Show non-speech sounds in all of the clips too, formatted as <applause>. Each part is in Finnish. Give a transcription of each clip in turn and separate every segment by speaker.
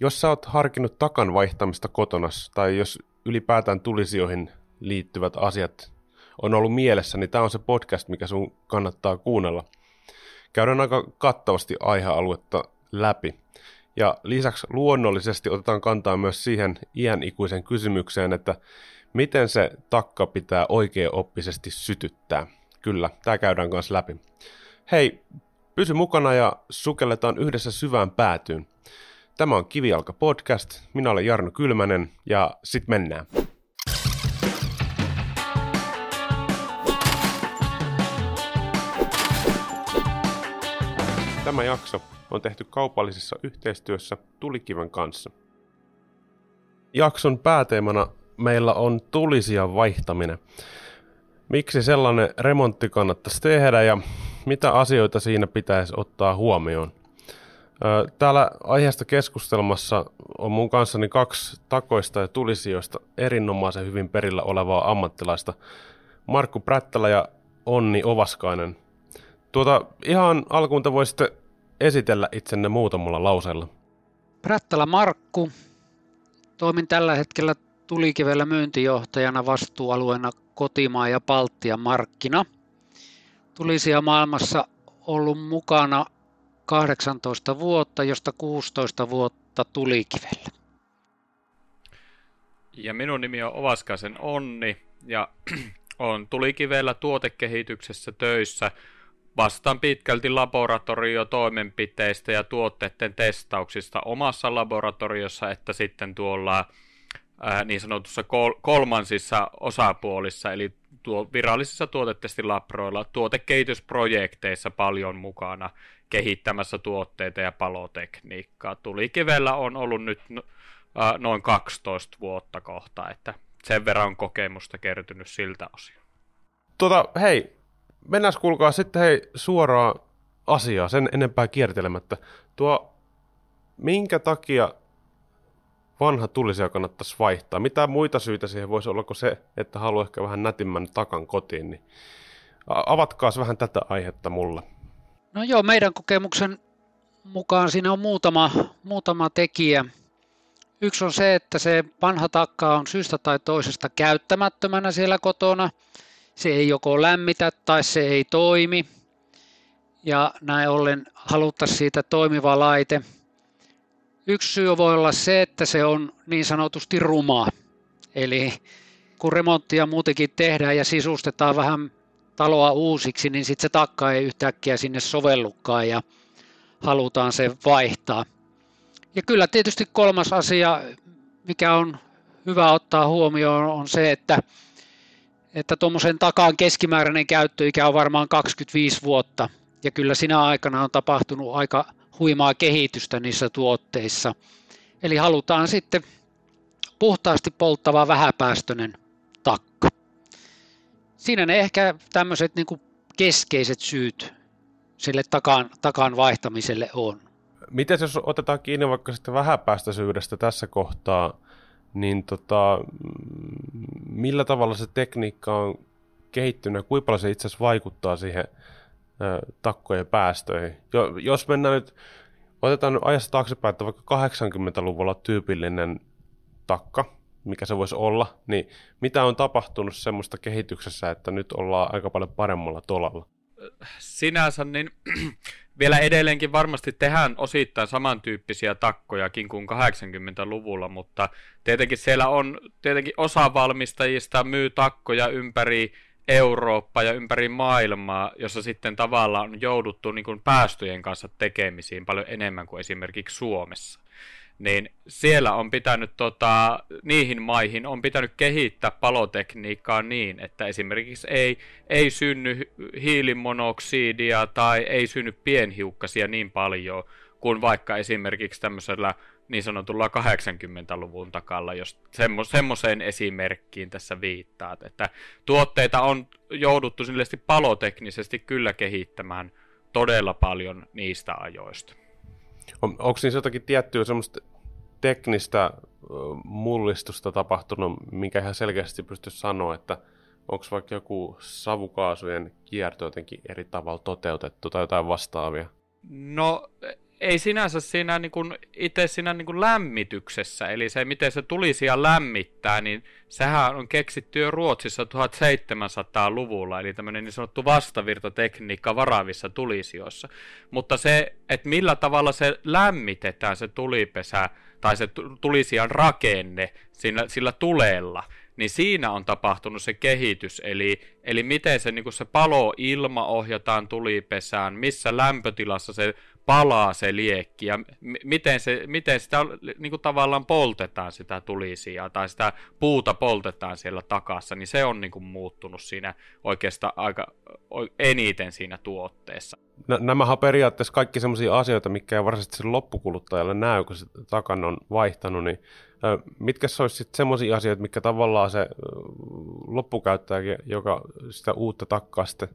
Speaker 1: Jos sä oot harkinnut takan vaihtamista kotona, tai jos ylipäätään tulisijoihin liittyvät asiat on ollut mielessä, niin tämä on se podcast, mikä sun kannattaa kuunnella. Käydään aika kattavasti aihealuetta läpi. Ja lisäksi luonnollisesti otetaan kantaa myös siihen iän ikuisen kysymykseen, että miten se takka pitää oikea-oppisesti sytyttää. Kyllä, tämä käydään kanssa läpi. Hei, pysy mukana ja sukelletaan yhdessä syvään päätyyn. Tämä on Kivijalka podcast, minä olen Jarno Kylmänen ja sit mennään. Tämä jakso on tehty kaupallisessa yhteistyössä Tulikiven kanssa. Jakson pääteemana meillä on tulisia vaihtaminen. Miksi sellainen remontti kannattaisi tehdä ja mitä asioita siinä pitäisi ottaa huomioon? Täällä aiheesta keskustelmassa on mun kanssani kaksi takoista ja tulisijoista erinomaisen hyvin perillä olevaa ammattilaista. Markku Prättälä ja Onni Ovaskainen. Tuota, ihan alkuun te voisitte esitellä itsenne muutamalla lauseella.
Speaker 2: Prättälä Markku. Toimin tällä hetkellä tulikivellä myyntijohtajana vastuualueena kotimaa ja Baltian markkina. Tulisia maailmassa ollut mukana 18 vuotta, josta 16 vuotta tulikivellä.
Speaker 3: Ja minun nimi on Ovaskaisen Onni ja <clears throat> on tulikivellä tuotekehityksessä töissä. Vastaan pitkälti laboratoriotoimenpiteistä ja tuotteiden testauksista omassa laboratoriossa, että sitten tuolla ää, niin sanotussa kol- kolmansissa osapuolissa, eli tuo virallisissa tuotetestilabroilla, tuotekehitysprojekteissa paljon mukana kehittämässä tuotteita ja palotekniikkaa. Tulikivellä on ollut nyt ää, noin 12 vuotta kohta, että sen verran on kokemusta kertynyt siltä osin.
Speaker 1: Tota, hei, mennään kuulkaa sitten hei suoraan asiaa, sen enempää kiertelemättä. Tuo, minkä takia vanha tulisia kannattaisi vaihtaa? Mitä muita syitä siihen voisi olla kuin se, että haluaa ehkä vähän nätimmän takan kotiin? Niin avatkaas vähän tätä aihetta mulle.
Speaker 2: No joo, meidän kokemuksen mukaan siinä on muutama, muutama tekijä. Yksi on se, että se vanha takka on syystä tai toisesta käyttämättömänä siellä kotona. Se ei joko lämmitä tai se ei toimi. Ja näin ollen haluttaisiin siitä toimiva laite – Yksi syy voi olla se, että se on niin sanotusti ruma. Eli kun remonttia muutenkin tehdään ja sisustetaan vähän taloa uusiksi, niin sitten se takka ei yhtäkkiä sinne sovellukaan ja halutaan se vaihtaa. Ja kyllä tietysti kolmas asia, mikä on hyvä ottaa huomioon, on se, että että tuommoisen takaan keskimääräinen käyttöikä on varmaan 25 vuotta. Ja kyllä sinä aikana on tapahtunut aika huimaa kehitystä niissä tuotteissa. Eli halutaan sitten puhtaasti polttava vähäpäästöinen takka. Siinä ne ehkä tämmöiset niin keskeiset syyt sille takan, takan vaihtamiselle on.
Speaker 1: Miten jos otetaan kiinni vaikka sitten vähäpäästöisyydestä tässä kohtaa, niin tota, millä tavalla se tekniikka on kehittynyt ja kuinka paljon se itse asiassa vaikuttaa siihen takkojen päästöihin. Jo, jos mennään nyt, otetaan nyt ajassa taaksepäin, että vaikka 80-luvulla tyypillinen takka, mikä se voisi olla, niin mitä on tapahtunut semmoista kehityksessä, että nyt ollaan aika paljon paremmalla tolalla?
Speaker 3: Sinänsä niin <clears throat> vielä edelleenkin varmasti tehdään osittain samantyyppisiä takkojakin kuin 80-luvulla, mutta tietenkin siellä on, tietenkin osa valmistajista myy takkoja ympäri Eurooppa ja ympäri maailmaa, jossa sitten tavallaan on jouduttu niin kuin päästöjen kanssa tekemisiin paljon enemmän kuin esimerkiksi Suomessa. Niin siellä on pitänyt, tota, niihin maihin on pitänyt kehittää palotekniikkaa niin, että esimerkiksi ei, ei synny hiilimonoksidia tai ei synny pienhiukkasia niin paljon kuin vaikka esimerkiksi tämmöisellä niin sanotulla 80-luvun takalla, jos semmo, semmoiseen esimerkkiin tässä viittaat. Että tuotteita on jouduttu silleesti paloteknisesti kyllä kehittämään todella paljon niistä ajoista.
Speaker 1: On, onko niissä jotakin tiettyä semmoista teknistä mullistusta tapahtunut, minkä ihan selkeästi pystyy sanoa, että onko vaikka joku savukaasujen kierto jotenkin eri tavalla toteutettu tai jotain vastaavia?
Speaker 3: No ei sinänsä siinä niin kuin, itse siinä niin kuin lämmityksessä, eli se miten se tulisia lämmittää, niin sehän on keksitty jo Ruotsissa 1700-luvulla, eli tämmöinen niin sanottu vastavirtatekniikka varavissa tulisioissa. Mutta se, että millä tavalla se lämmitetään se tulipesä, tai se tulisian rakenne sillä, sillä tuleella, niin siinä on tapahtunut se kehitys, eli, eli miten se, niin se palo-ilma ohjataan tulipesään, missä lämpötilassa se palaa se liekki ja m- miten, se, miten sitä niin kuin tavallaan poltetaan sitä tulisia tai sitä puuta poltetaan siellä takassa, niin se on niin kuin muuttunut siinä oikeastaan aika eniten siinä tuotteessa.
Speaker 1: Nämä on periaatteessa kaikki sellaisia asioita, mikä ei varsinaisesti loppukuluttajalle näy, kun se takana on vaihtanut, niin mitkä se olisi sitten sellaisia asioita, mikä tavallaan se loppukäyttäjä, joka sitä uutta takkaa sitten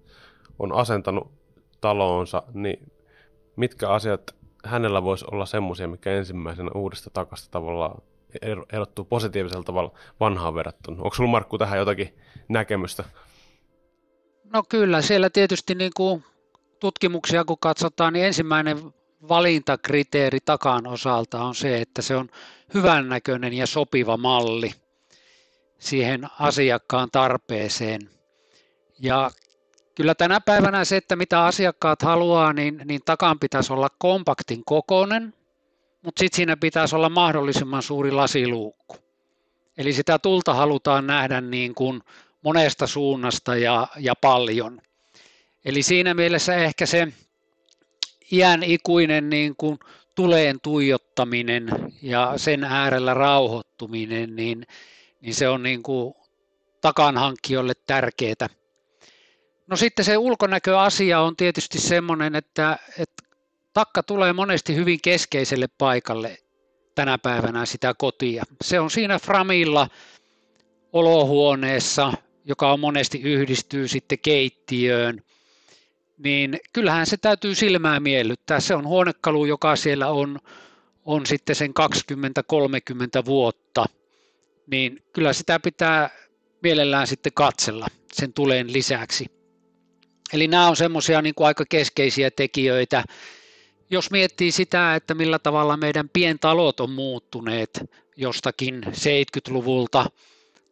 Speaker 1: on asentanut taloonsa, niin mitkä asiat hänellä voisi olla semmoisia, mikä ensimmäisenä uudesta takasta tavallaan erottuu positiivisella tavalla vanhaan verrattuna. Onko sinulla Markku tähän jotakin näkemystä?
Speaker 2: No kyllä, siellä tietysti niin kuin tutkimuksia kun katsotaan, niin ensimmäinen valintakriteeri takan osalta on se, että se on hyvännäköinen ja sopiva malli siihen asiakkaan tarpeeseen. Ja kyllä tänä päivänä se, että mitä asiakkaat haluaa, niin, niin takan pitäisi olla kompaktin kokoinen, mutta sitten siinä pitäisi olla mahdollisimman suuri lasiluukku. Eli sitä tulta halutaan nähdä niin kuin monesta suunnasta ja, ja paljon. Eli siinä mielessä ehkä se iän ikuinen niin kuin tuleen tuijottaminen ja sen äärellä rauhoittuminen, niin, niin se on niin kuin takanhankkijoille tärkeää. No sitten se ulkonäköasia on tietysti semmoinen, että, että takka tulee monesti hyvin keskeiselle paikalle tänä päivänä sitä kotia. Se on siinä framilla olohuoneessa, joka on monesti yhdistyy sitten keittiöön, niin kyllähän se täytyy silmää miellyttää. Se on huonekalu, joka siellä on, on sitten sen 20-30 vuotta, niin kyllä sitä pitää mielellään sitten katsella sen tuleen lisäksi. Eli nämä on semmoisia niin aika keskeisiä tekijöitä. Jos miettii sitä, että millä tavalla meidän pientalot on muuttuneet jostakin 70-luvulta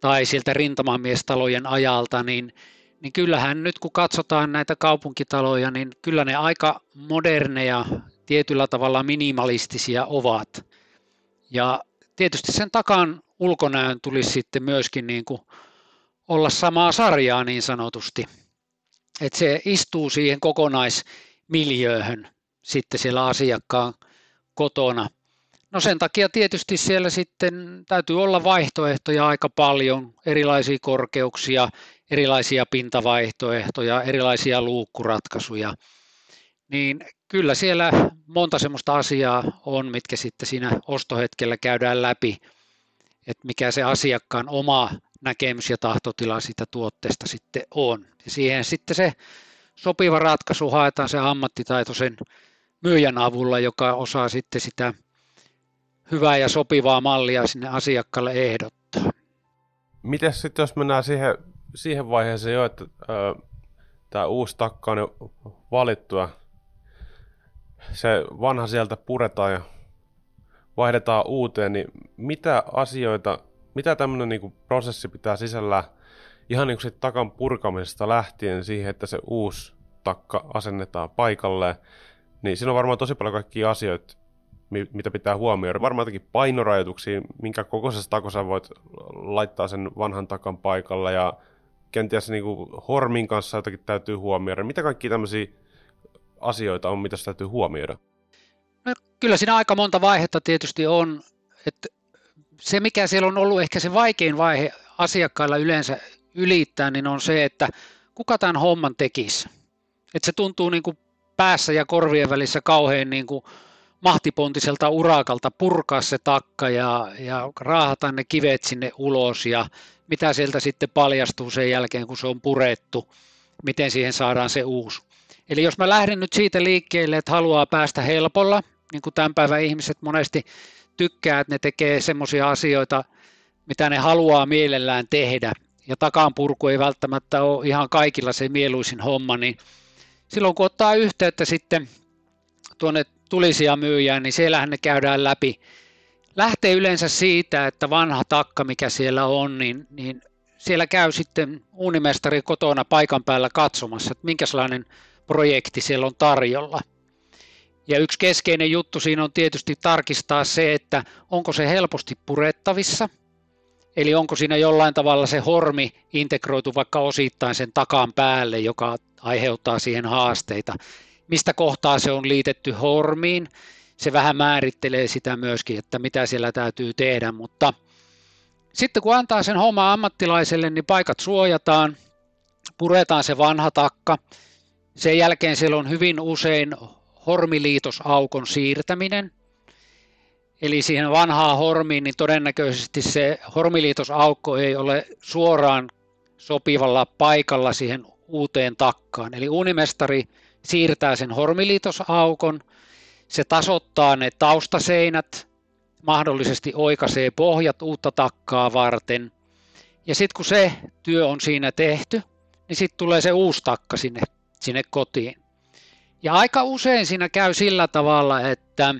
Speaker 2: tai sieltä rintamamiestalojen ajalta, niin, niin kyllähän nyt kun katsotaan näitä kaupunkitaloja, niin kyllä ne aika moderneja, tietyllä tavalla minimalistisia ovat. Ja tietysti sen takan ulkonäön tulisi sitten myöskin niin kuin olla samaa sarjaa niin sanotusti että se istuu siihen kokonaismiljööhön sitten siellä asiakkaan kotona. No sen takia tietysti siellä sitten täytyy olla vaihtoehtoja aika paljon, erilaisia korkeuksia, erilaisia pintavaihtoehtoja, erilaisia luukkuratkaisuja. Niin kyllä siellä monta semmoista asiaa on, mitkä sitten siinä ostohetkellä käydään läpi, että mikä se asiakkaan oma näkemys ja tahtotila siitä tuotteesta sitten on. Ja siihen sitten se sopiva ratkaisu haetaan se ammattitaitoisen myyjän avulla, joka osaa sitten sitä hyvää ja sopivaa mallia sinne asiakkaalle ehdottaa.
Speaker 1: Miten sitten, jos mennään siihen, siihen vaiheeseen jo, että tämä uusi takka on jo valittu ja se vanha sieltä puretaan ja vaihdetaan uuteen, niin mitä asioita mitä tämmöinen niin prosessi pitää sisällä ihan niin kuin takan purkamisesta lähtien siihen, että se uusi takka asennetaan paikalle, niin siinä on varmaan tosi paljon kaikkia asioita, mitä pitää huomioida. Varmaan jotakin painorajoituksia, minkä kokoisessa takossa voit laittaa sen vanhan takan paikalle ja kenties niin kuin hormin kanssa jotakin täytyy huomioida. Mitä kaikki tämmöisiä asioita on, mitä täytyy huomioida?
Speaker 2: No, kyllä siinä aika monta vaihetta tietysti on, että se, mikä siellä on ollut ehkä se vaikein vaihe asiakkailla yleensä ylittää, niin on se, että kuka tämän homman tekisi. Että se tuntuu niin kuin päässä ja korvien välissä kauhean niin kuin mahtipontiselta urakalta purkaa se takka ja, ja raahata ne kivet sinne ulos ja mitä sieltä sitten paljastuu sen jälkeen, kun se on purettu, miten siihen saadaan se uusi. Eli jos mä lähden nyt siitä liikkeelle, että haluaa päästä helpolla, niin kuin tämän päivän ihmiset monesti tykkää, että ne tekee semmoisia asioita, mitä ne haluaa mielellään tehdä, ja takaanpurku ei välttämättä ole ihan kaikilla se mieluisin homma, niin silloin kun ottaa yhteyttä sitten tuonne tulisia myyjään, niin siellähän ne käydään läpi. Lähtee yleensä siitä, että vanha takka, mikä siellä on, niin, niin siellä käy sitten uunimestari kotona paikan päällä katsomassa, että minkälainen projekti siellä on tarjolla. Ja yksi keskeinen juttu siinä on tietysti tarkistaa se, että onko se helposti purettavissa, eli onko siinä jollain tavalla se hormi integroitu vaikka osittain sen takan päälle, joka aiheuttaa siihen haasteita. Mistä kohtaa se on liitetty hormiin, se vähän määrittelee sitä myöskin, että mitä siellä täytyy tehdä, mutta sitten kun antaa sen homma ammattilaiselle, niin paikat suojataan, puretaan se vanha takka, sen jälkeen siellä on hyvin usein hormiliitosaukon siirtäminen. Eli siihen vanhaan hormiin, niin todennäköisesti se hormiliitosaukko ei ole suoraan sopivalla paikalla siihen uuteen takkaan. Eli unimestari siirtää sen hormiliitosaukon, se tasoittaa ne taustaseinät, mahdollisesti oikaisee pohjat uutta takkaa varten. Ja sitten kun se työ on siinä tehty, niin sitten tulee se uusi takka sinne, sinne kotiin. Ja aika usein siinä käy sillä tavalla, että,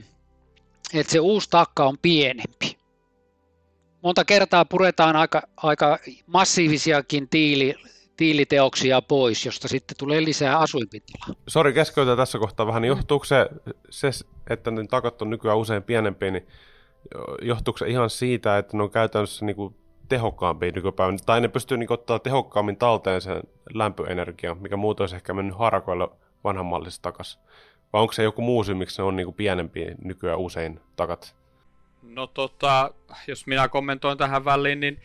Speaker 2: että se uusi takka on pienempi. Monta kertaa puretaan aika, aika massiivisiakin tiili, tiiliteoksia pois, josta sitten tulee lisää asuinpintaa.
Speaker 1: Sori, keskeytä tässä kohtaa vähän. Niin johtuuko se, se, että ne takat on nykyään usein pienempiä, niin johtuuko se ihan siitä, että ne on käytännössä niin kuin tehokkaampia nykypäivänä, tai ne pystyy niin ottaa tehokkaammin talteen sen lämpöenergian, mikä muuten olisi ehkä mennyt harakoilla vanhan mallissa takaisin? Vai onko se joku muu syy, miksi ne on niin kuin pienempiä nykyään usein takat?
Speaker 3: No tota, jos minä kommentoin tähän väliin, niin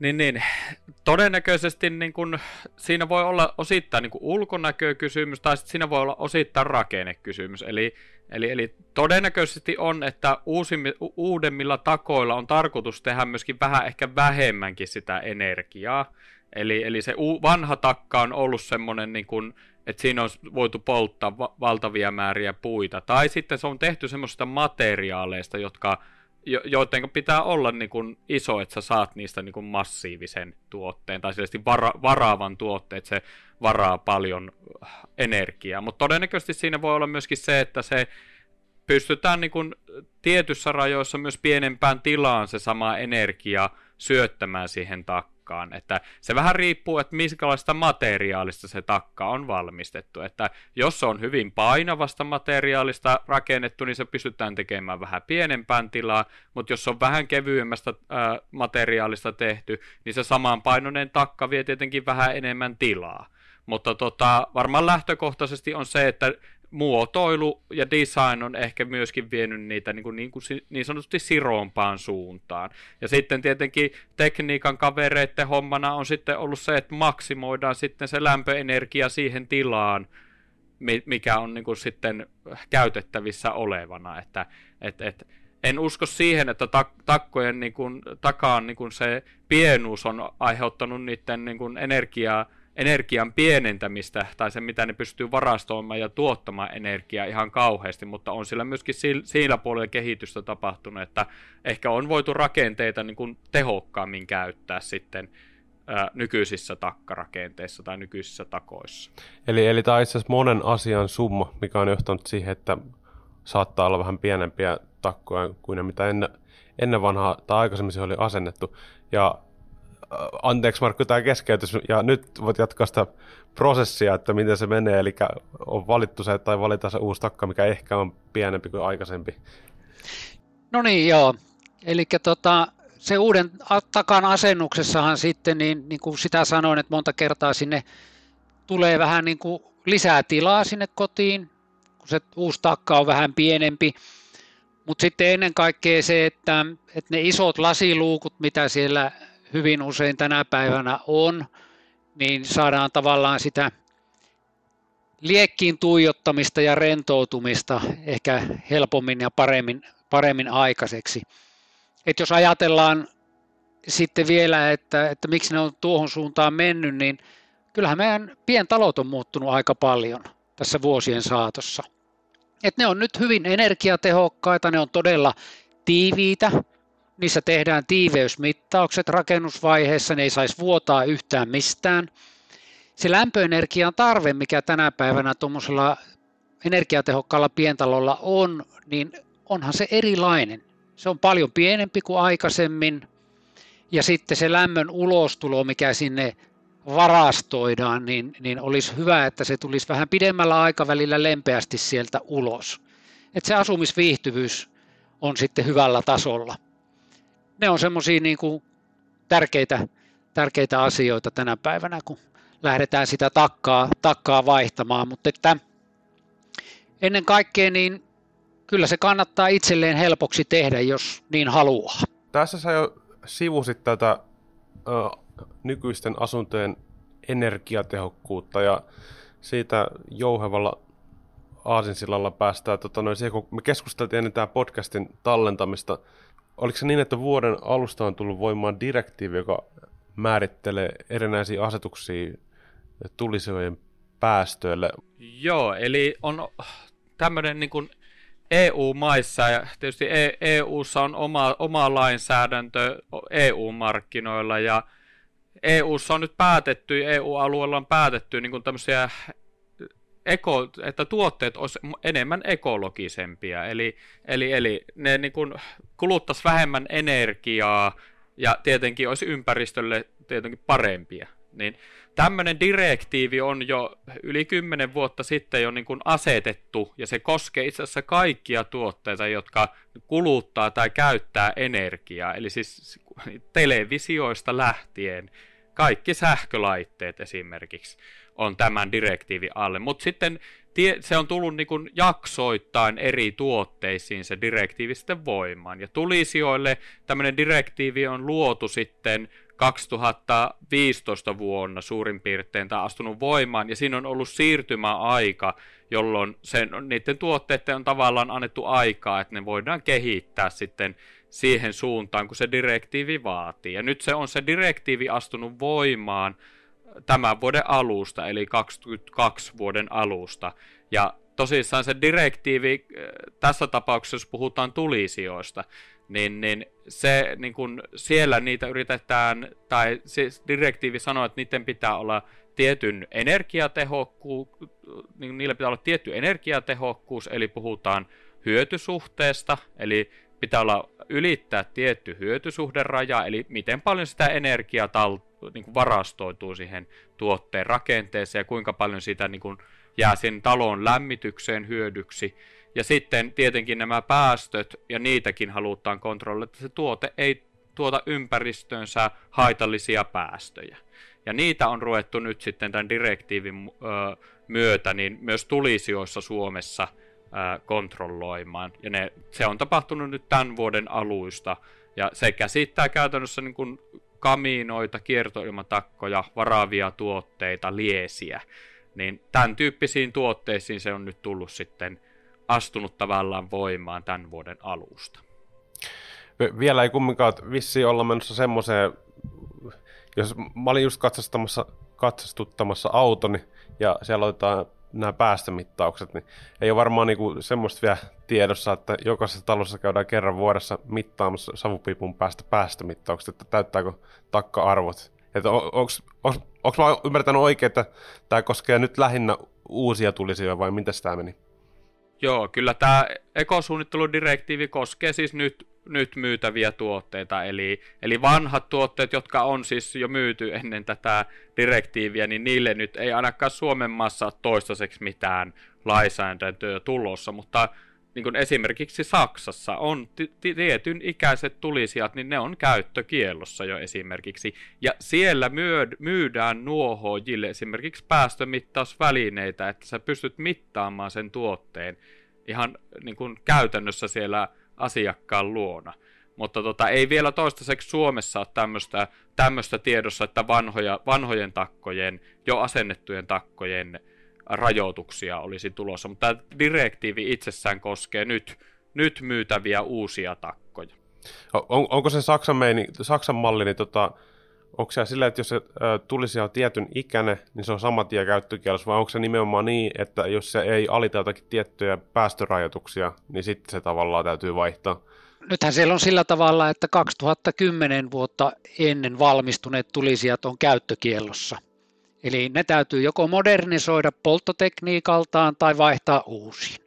Speaker 3: niin, niin. Todennäköisesti niin kun, siinä voi olla osittain niin ulkonäkökysymys tai siinä voi olla osittain rakennekysymys. Eli, eli, eli todennäköisesti on, että uusimmi, uudemmilla takoilla on tarkoitus tehdä myöskin vähän ehkä vähemmänkin sitä energiaa. Eli, eli se vanha takka on ollut semmoinen, niin että siinä on voitu polttaa va- valtavia määriä puita. Tai sitten se on tehty semmoisista materiaaleista, jotka jo, joiden pitää olla niin kuin iso, että sä saat niistä niin kuin massiivisen tuotteen, tai selvästi vara, varaavan tuotteen, että se varaa paljon energiaa. Mutta todennäköisesti siinä voi olla myöskin se, että se pystytään niin kuin tietyssä rajoissa myös pienempään tilaan se sama energia syöttämään siihen takkaan takkaan. Että se vähän riippuu, että minkälaista materiaalista se takka on valmistettu. Että jos se on hyvin painavasta materiaalista rakennettu, niin se pystytään tekemään vähän pienempään tilaa, mutta jos se on vähän kevyemmästä ää, materiaalista tehty, niin se samanpainoinen takka vie tietenkin vähän enemmän tilaa. Mutta tota, varmaan lähtökohtaisesti on se, että muotoilu ja design on ehkä myöskin vienyt niitä niin, kuin, niin, kuin, niin sanotusti sirompaan suuntaan. Ja sitten tietenkin tekniikan kavereiden hommana on sitten ollut se, että maksimoidaan sitten se lämpöenergia siihen tilaan, mikä on niin kuin sitten käytettävissä olevana. Että, et, et, en usko siihen, että tak- takkojen niin kuin, takaan niin kuin se pienuus on aiheuttanut niiden niin kuin energiaa energian pienentämistä tai se, mitä ne pystyy varastoimaan ja tuottamaan energiaa ihan kauheasti, mutta on sillä myöskin siinä puolella kehitystä tapahtunut, että ehkä on voitu rakenteita niin kuin tehokkaammin käyttää sitten nykyisissä takkarakenteissa tai nykyisissä takoissa.
Speaker 1: Eli, eli tämä on itse asiassa monen asian summa, mikä on johtanut siihen, että saattaa olla vähän pienempiä takkoja kuin ne, mitä ennen, ennen vanhaa tai aikaisemmin oli asennettu. Ja anteeksi Markku tämä keskeytys, ja nyt voit jatkaa sitä prosessia, että miten se menee, eli on valittu se tai valita se uusi takka, mikä ehkä on pienempi kuin aikaisempi.
Speaker 2: No niin, joo. Eli tota, se uuden takan asennuksessahan sitten, niin, niin kuin sitä sanoin, että monta kertaa sinne tulee vähän niin kuin lisää tilaa sinne kotiin, kun se uusi takka on vähän pienempi. Mutta sitten ennen kaikkea se, että, että ne isot lasiluukut, mitä siellä hyvin usein tänä päivänä on, niin saadaan tavallaan sitä liekkiin tuijottamista ja rentoutumista ehkä helpommin ja paremmin, paremmin aikaiseksi. Et jos ajatellaan sitten vielä, että, että miksi ne on tuohon suuntaan mennyt, niin kyllähän meidän pientalot on muuttunut aika paljon tässä vuosien saatossa. Et ne on nyt hyvin energiatehokkaita, ne on todella tiiviitä, niissä tehdään tiiveysmittaukset rakennusvaiheessa, ne ei saisi vuotaa yhtään mistään. Se lämpöenergian tarve, mikä tänä päivänä tuommoisella energiatehokkaalla pientalolla on, niin onhan se erilainen. Se on paljon pienempi kuin aikaisemmin. Ja sitten se lämmön ulostulo, mikä sinne varastoidaan, niin, niin olisi hyvä, että se tulisi vähän pidemmällä aikavälillä lempeästi sieltä ulos. Että se asumisviihtyvyys on sitten hyvällä tasolla. Ne on semmoisia niin tärkeitä, tärkeitä asioita tänä päivänä, kun lähdetään sitä takkaa, takkaa vaihtamaan, mutta että ennen kaikkea niin kyllä se kannattaa itselleen helpoksi tehdä, jos niin haluaa.
Speaker 1: Tässä sä jo sivusit tätä ö, nykyisten asuntojen energiatehokkuutta ja siitä jouhevalla aasinsillalla päästään, tota, noin, siihen, kun me keskusteltiin ennen tämän podcastin tallentamista, oliko se niin, että vuoden alusta on tullut voimaan direktiivi, joka määrittelee erinäisiä asetuksia tulisiojen päästöille?
Speaker 3: Joo, eli on tämmöinen niin kuin EU-maissa ja tietysti EU:ssa e on oma, oma lainsäädäntö EU-markkinoilla ja EU:ssa on nyt päätetty, EU-alueella on päätetty niin kuin tämmöisiä eko, että tuotteet olisi enemmän ekologisempia, eli, eli, eli ne niin kuin kuluttaisi vähemmän energiaa ja tietenkin olisi ympäristölle tietenkin parempia. Niin tämmöinen direktiivi on jo yli kymmenen vuotta sitten jo niin kuin asetettu, ja se koskee itse asiassa kaikkia tuotteita, jotka kuluttaa tai käyttää energiaa, eli siis televisioista lähtien, kaikki sähkölaitteet esimerkiksi on tämän direktiivin alle. Mutta sitten tie, se on tullut niin kuin jaksoittain eri tuotteisiin se direktiivi sitten voimaan. Ja tulisijoille tämmöinen direktiivi on luotu sitten 2015 vuonna suurin piirtein tämä astunut voimaan, ja siinä on ollut siirtymäaika, jolloin sen, niiden tuotteiden on tavallaan annettu aikaa, että ne voidaan kehittää sitten siihen suuntaan, kun se direktiivi vaatii. Ja nyt se on se direktiivi astunut voimaan tämän vuoden alusta, eli 22 vuoden alusta. Ja tosissaan se direktiivi, äh, tässä tapauksessa jos puhutaan tulisijoista, niin, niin se, niin kun siellä niitä yritetään, tai siis direktiivi sanoo, että niiden pitää olla tietyn energiatehokkuus, niin niillä pitää olla tietty energiatehokkuus, eli puhutaan hyötysuhteesta, eli pitää olla ylittää tietty hyötysuhderaja, eli miten paljon sitä energiaa niin kuin varastoituu siihen tuotteen rakenteeseen ja kuinka paljon sitä niin kuin jää sen talon lämmitykseen hyödyksi. Ja sitten tietenkin nämä päästöt, ja niitäkin halutaan kontrolloida, että se tuote ei tuota ympäristöönsä haitallisia päästöjä. Ja niitä on ruvettu nyt sitten tämän direktiivin myötä niin myös tulisijoissa Suomessa kontrolloimaan. Ja ne, se on tapahtunut nyt tämän vuoden aluista. Ja se käsittää käytännössä niin kuin kamiinoita, kiertoilmatakkoja, varaavia tuotteita, liesiä. Niin tämän tyyppisiin tuotteisiin se on nyt tullut sitten astunut tavallaan voimaan tämän vuoden alusta.
Speaker 1: Vielä ei kumminkaan vissi olla menossa semmoiseen, jos mä olin just katsastamassa, katsastuttamassa autoni ja siellä otetaan nämä päästömittaukset, niin ei ole varmaan niinku semmoista vielä tiedossa, että jokaisessa talossa käydään kerran vuodessa mittaamassa savupiipun päästä päästömittaukset, että täyttääkö takka-arvot. Että on, onko mä ymmärtänyt oikein, että tämä koskee nyt lähinnä uusia tulisia vai mitä tämä meni?
Speaker 3: Joo, kyllä tämä ekosuunnitteludirektiivi koskee siis nyt, nyt myytäviä tuotteita, eli, eli vanhat tuotteet, jotka on siis jo myyty ennen tätä direktiiviä, niin niille nyt ei ainakaan Suomen maassa toistaiseksi mitään lainsäädäntöä tulossa, mutta niin kuin esimerkiksi Saksassa on t- tietyn ikäiset tulisijat, niin ne on käyttökiellossa jo esimerkiksi. Ja siellä myö- myydään nuohojille esimerkiksi päästömittausvälineitä, että sä pystyt mittaamaan sen tuotteen ihan niin kuin käytännössä siellä asiakkaan luona. Mutta tota, ei vielä toistaiseksi Suomessa ole tämmöistä, tiedossa, että vanhoja, vanhojen takkojen, jo asennettujen takkojen rajoituksia olisi tulossa, mutta tämä direktiivi itsessään koskee nyt, nyt myytäviä uusia takkoja.
Speaker 1: On, onko se Saksan, meini, Saksan malli, niin tota, onko se sillä, että jos se tulisi on tietyn ikäinen, niin se on sama tie käyttökielessä, vai onko se nimenomaan niin, että jos se ei alita jotakin tiettyjä päästörajoituksia, niin sitten se tavallaan täytyy vaihtaa?
Speaker 2: Nythän siellä on sillä tavalla, että 2010 vuotta ennen valmistuneet tulisijat on käyttökiellossa – Eli ne täytyy joko modernisoida polttotekniikaltaan tai vaihtaa uusiin.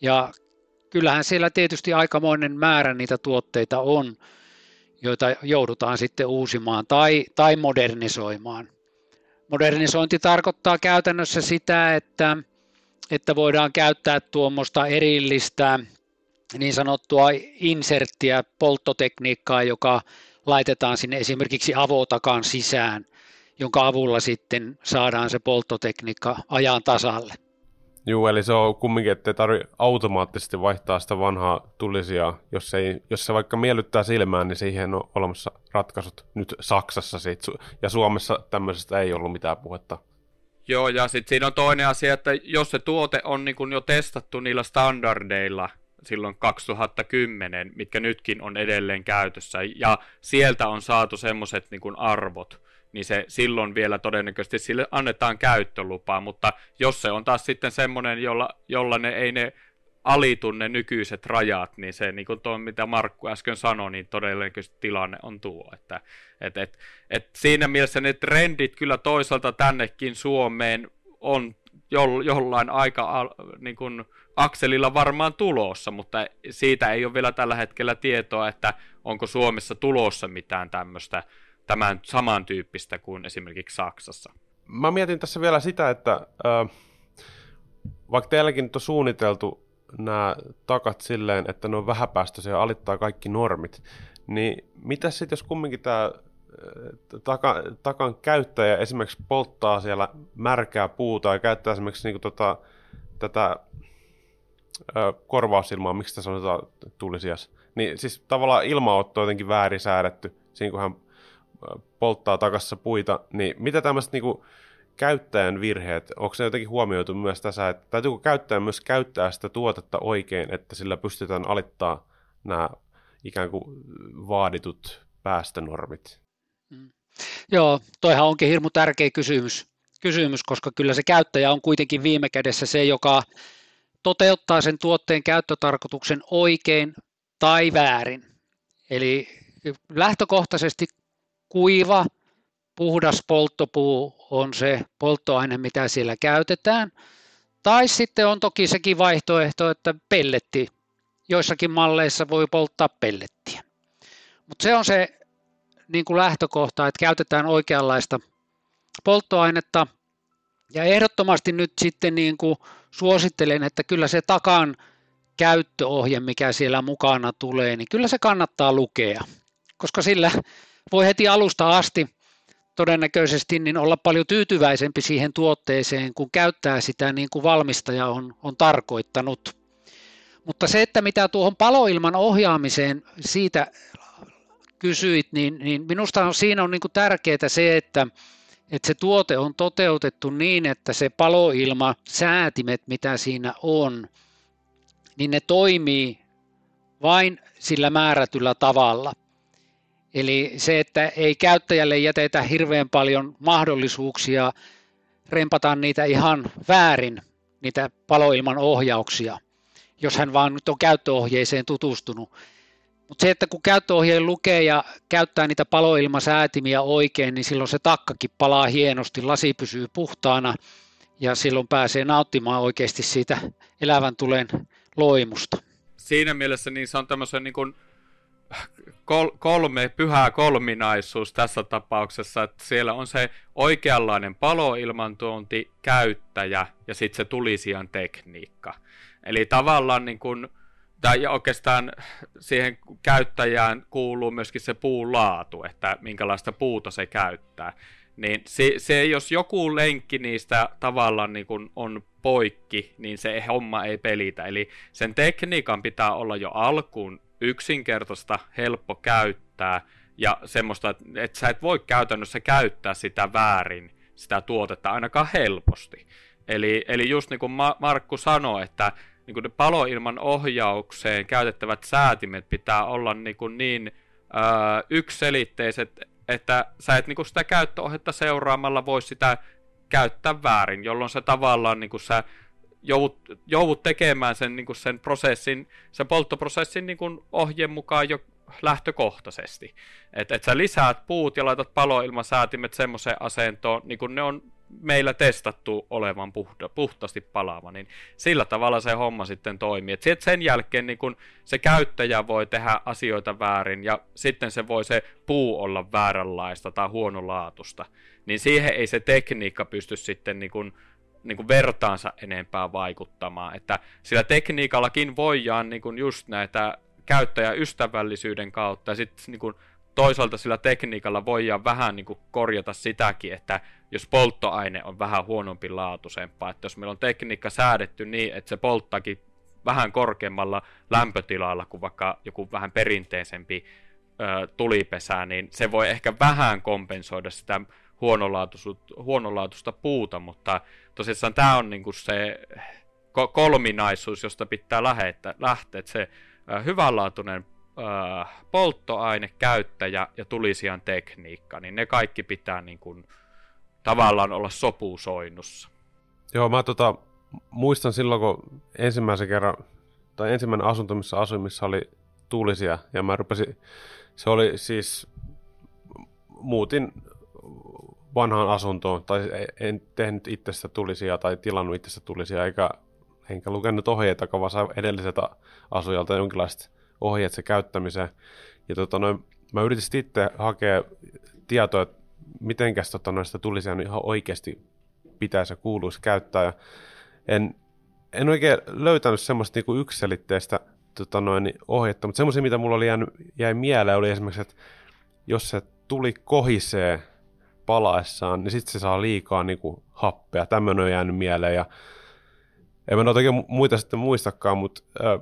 Speaker 2: Ja kyllähän siellä tietysti aikamoinen määrä niitä tuotteita on, joita joudutaan sitten uusimaan tai, tai modernisoimaan. Modernisointi tarkoittaa käytännössä sitä, että, että voidaan käyttää tuommoista erillistä niin sanottua inserttiä, polttotekniikkaa, joka laitetaan sinne esimerkiksi avotakan sisään, jonka avulla sitten saadaan se polttotekniikka ajan tasalle.
Speaker 1: Joo, eli se on kumminkin, että ei tarvitse automaattisesti vaihtaa sitä vanhaa tulisia, jos, ei, jos se vaikka miellyttää silmään, niin siihen on olemassa ratkaisut nyt Saksassa siitä, ja Suomessa tämmöisestä ei ollut mitään puhetta.
Speaker 3: Joo, ja sitten siinä on toinen asia, että jos se tuote on niin jo testattu niillä standardeilla silloin 2010, mitkä nytkin on edelleen käytössä, ja sieltä on saatu semmoiset niin arvot, niin se silloin vielä todennäköisesti sille annetaan käyttölupaa, mutta jos se on taas sitten semmoinen, jolla, jolla ne ei ne alitu ne nykyiset rajat, niin se, niin kuin tuo, mitä Markku äsken sanoi, niin todennäköisesti tilanne on tuo. Että, et, et, et siinä mielessä ne trendit kyllä toisaalta tännekin Suomeen on jo, jollain aika niin kuin, akselilla varmaan tulossa, mutta siitä ei ole vielä tällä hetkellä tietoa, että onko Suomessa tulossa mitään tämmöistä tämän samantyyppistä kuin esimerkiksi Saksassa.
Speaker 1: Mä mietin tässä vielä sitä, että äh, vaikka teilläkin nyt on suunniteltu nämä takat silleen, että ne on vähäpäästöisiä ja alittaa kaikki normit, niin mitä sitten jos kumminkin tämä taka, takan käyttäjä esimerkiksi polttaa siellä märkää puuta ja käyttää esimerkiksi niin tota, tätä ö, korvausilmaa, miksi tässä sanotaan tulisias, niin siis tavallaan ilmaotto on jotenkin väärin säädetty, siinä kun hän polttaa takassa puita, niin mitä tämmöiset niinku käyttäjän virheet, onko se jotenkin huomioitu myös tässä, että täytyykö käyttäjän myös käyttää sitä tuotetta oikein, että sillä pystytään alittaa nämä ikään kuin vaaditut päästönormit?
Speaker 2: Mm. Joo, toihan onkin hirmu tärkeä kysymys, kysymys, koska kyllä se käyttäjä on kuitenkin viime kädessä se, joka toteuttaa sen tuotteen käyttötarkoituksen oikein tai väärin. Eli lähtökohtaisesti kuiva, puhdas polttopuu on se polttoaine, mitä siellä käytetään. Tai sitten on toki sekin vaihtoehto, että pelletti. Joissakin malleissa voi polttaa pellettiä. Mutta se on se niin kuin lähtökohta, että käytetään oikeanlaista polttoainetta. Ja ehdottomasti nyt sitten niin kuin suosittelen, että kyllä se takan käyttöohje, mikä siellä mukana tulee, niin kyllä se kannattaa lukea, koska sillä voi heti alusta asti todennäköisesti niin olla paljon tyytyväisempi siihen tuotteeseen, kun käyttää sitä niin kuin valmistaja on, on tarkoittanut. Mutta se, että mitä tuohon paloilman ohjaamiseen siitä kysyit, niin, niin minusta on, siinä on niin kuin tärkeää se, että, että se tuote on toteutettu niin, että se paloilma, säätimet, mitä siinä on, niin ne toimii vain sillä määrätyllä tavalla. Eli se, että ei käyttäjälle jätetä hirveän paljon mahdollisuuksia rempata niitä ihan väärin, niitä paloilman ohjauksia, jos hän vaan nyt on käyttöohjeeseen tutustunut. Mutta se, että kun käyttöohjeen lukee ja käyttää niitä paloilmasäätimiä oikein, niin silloin se takkakin palaa hienosti, lasi pysyy puhtaana ja silloin pääsee nauttimaan oikeasti siitä elävän tulen loimusta.
Speaker 3: Siinä mielessä niin se on tämmöisen niin kuin kol, kolme, pyhää kolminaisuus tässä tapauksessa, että siellä on se oikeanlainen paloilmantuonti, käyttäjä ja sitten se tulisijan tekniikka. Eli tavallaan niin kun, tai oikeastaan siihen käyttäjään kuuluu myöskin se puun laatu, että minkälaista puuta se käyttää. Niin se, se jos joku lenkki niistä tavallaan niin kun on poikki, niin se homma ei pelitä. Eli sen tekniikan pitää olla jo alkuun yksinkertaista, helppo käyttää ja semmoista, että sä et voi käytännössä käyttää sitä väärin, sitä tuotetta ainakaan helposti. Eli, eli just niin kuin Markku sanoi, että niin kuin ne paloilman ohjaukseen käytettävät säätimet pitää olla niin, kuin niin öö, yksiselitteiset, että sä et niin kuin sitä käyttöohjetta seuraamalla voi sitä käyttää väärin, jolloin se tavallaan niin kuin sä joudut, joudut tekemään sen, niin kuin sen prosessin, sen polttoprosessin niin kuin ohjeen mukaan jo lähtökohtaisesti. Että et sä lisäät puut ja laitat paloilmasäätimet semmoiseen asentoon, niin kuin ne on meillä testattu olevan puhta, puhtaasti palaava, niin sillä tavalla se homma sitten toimii. Et sen jälkeen niin kun se käyttäjä voi tehdä asioita väärin ja sitten se voi se puu olla vääränlaista tai huonolaatusta, niin siihen ei se tekniikka pysty sitten niin kun, niin kuin vertaansa enempää vaikuttamaan. Että sillä tekniikallakin voidaan niin kuin just näitä käyttäjäystävällisyyden kautta ja sitten niin kuin toisaalta sillä tekniikalla voidaan vähän niin kuin korjata sitäkin, että jos polttoaine on vähän huonompi laatuisempaa, että jos meillä on tekniikka säädetty niin, että se polttakin vähän korkeammalla lämpötilalla kuin vaikka joku vähän perinteisempi ö, tulipesä, niin se voi ehkä vähän kompensoida sitä huonolaatuista puuta, mutta tosissaan tämä on niinku se kolminaisuus, josta pitää lähteä, lähteä että se hyvänlaatuinen äh, polttoaine, käyttäjä ja tulisijan tekniikka, niin ne kaikki pitää niin kuin, tavallaan olla sopusoinnussa.
Speaker 1: Joo, mä tota, muistan silloin, kun ensimmäisen kerran, tai ensimmäinen asunto, missä asuin, missä oli tulisia, ja mä rupesin, se oli siis, muutin vanhaan asuntoon, tai en tehnyt itsestä tulisia tai tilannut itsestä tulisia, eikä, enkä lukenut ohjeita, vaan sain edelliseltä asujalta jonkinlaista ohjeet se käyttämiseen. Ja tota, noin, mä yritin sitten hakea tietoa, että mitenkäs tota, noista tulisi ihan oikeasti pitäisi ja kuuluisi käyttää. Ja en, en oikein löytänyt semmoista niin yksiselitteistä tota, noin, ohjetta, mutta semmoisia, mitä mulla oli jäänyt, jäi mieleen, oli esimerkiksi, että jos se tuli kohisee palaessaan, niin sitten se saa liikaa niin kuin, happea. Tämmöinen on jäänyt mieleen. Ja en mä noita muita sitten muistakaan, mutta äh,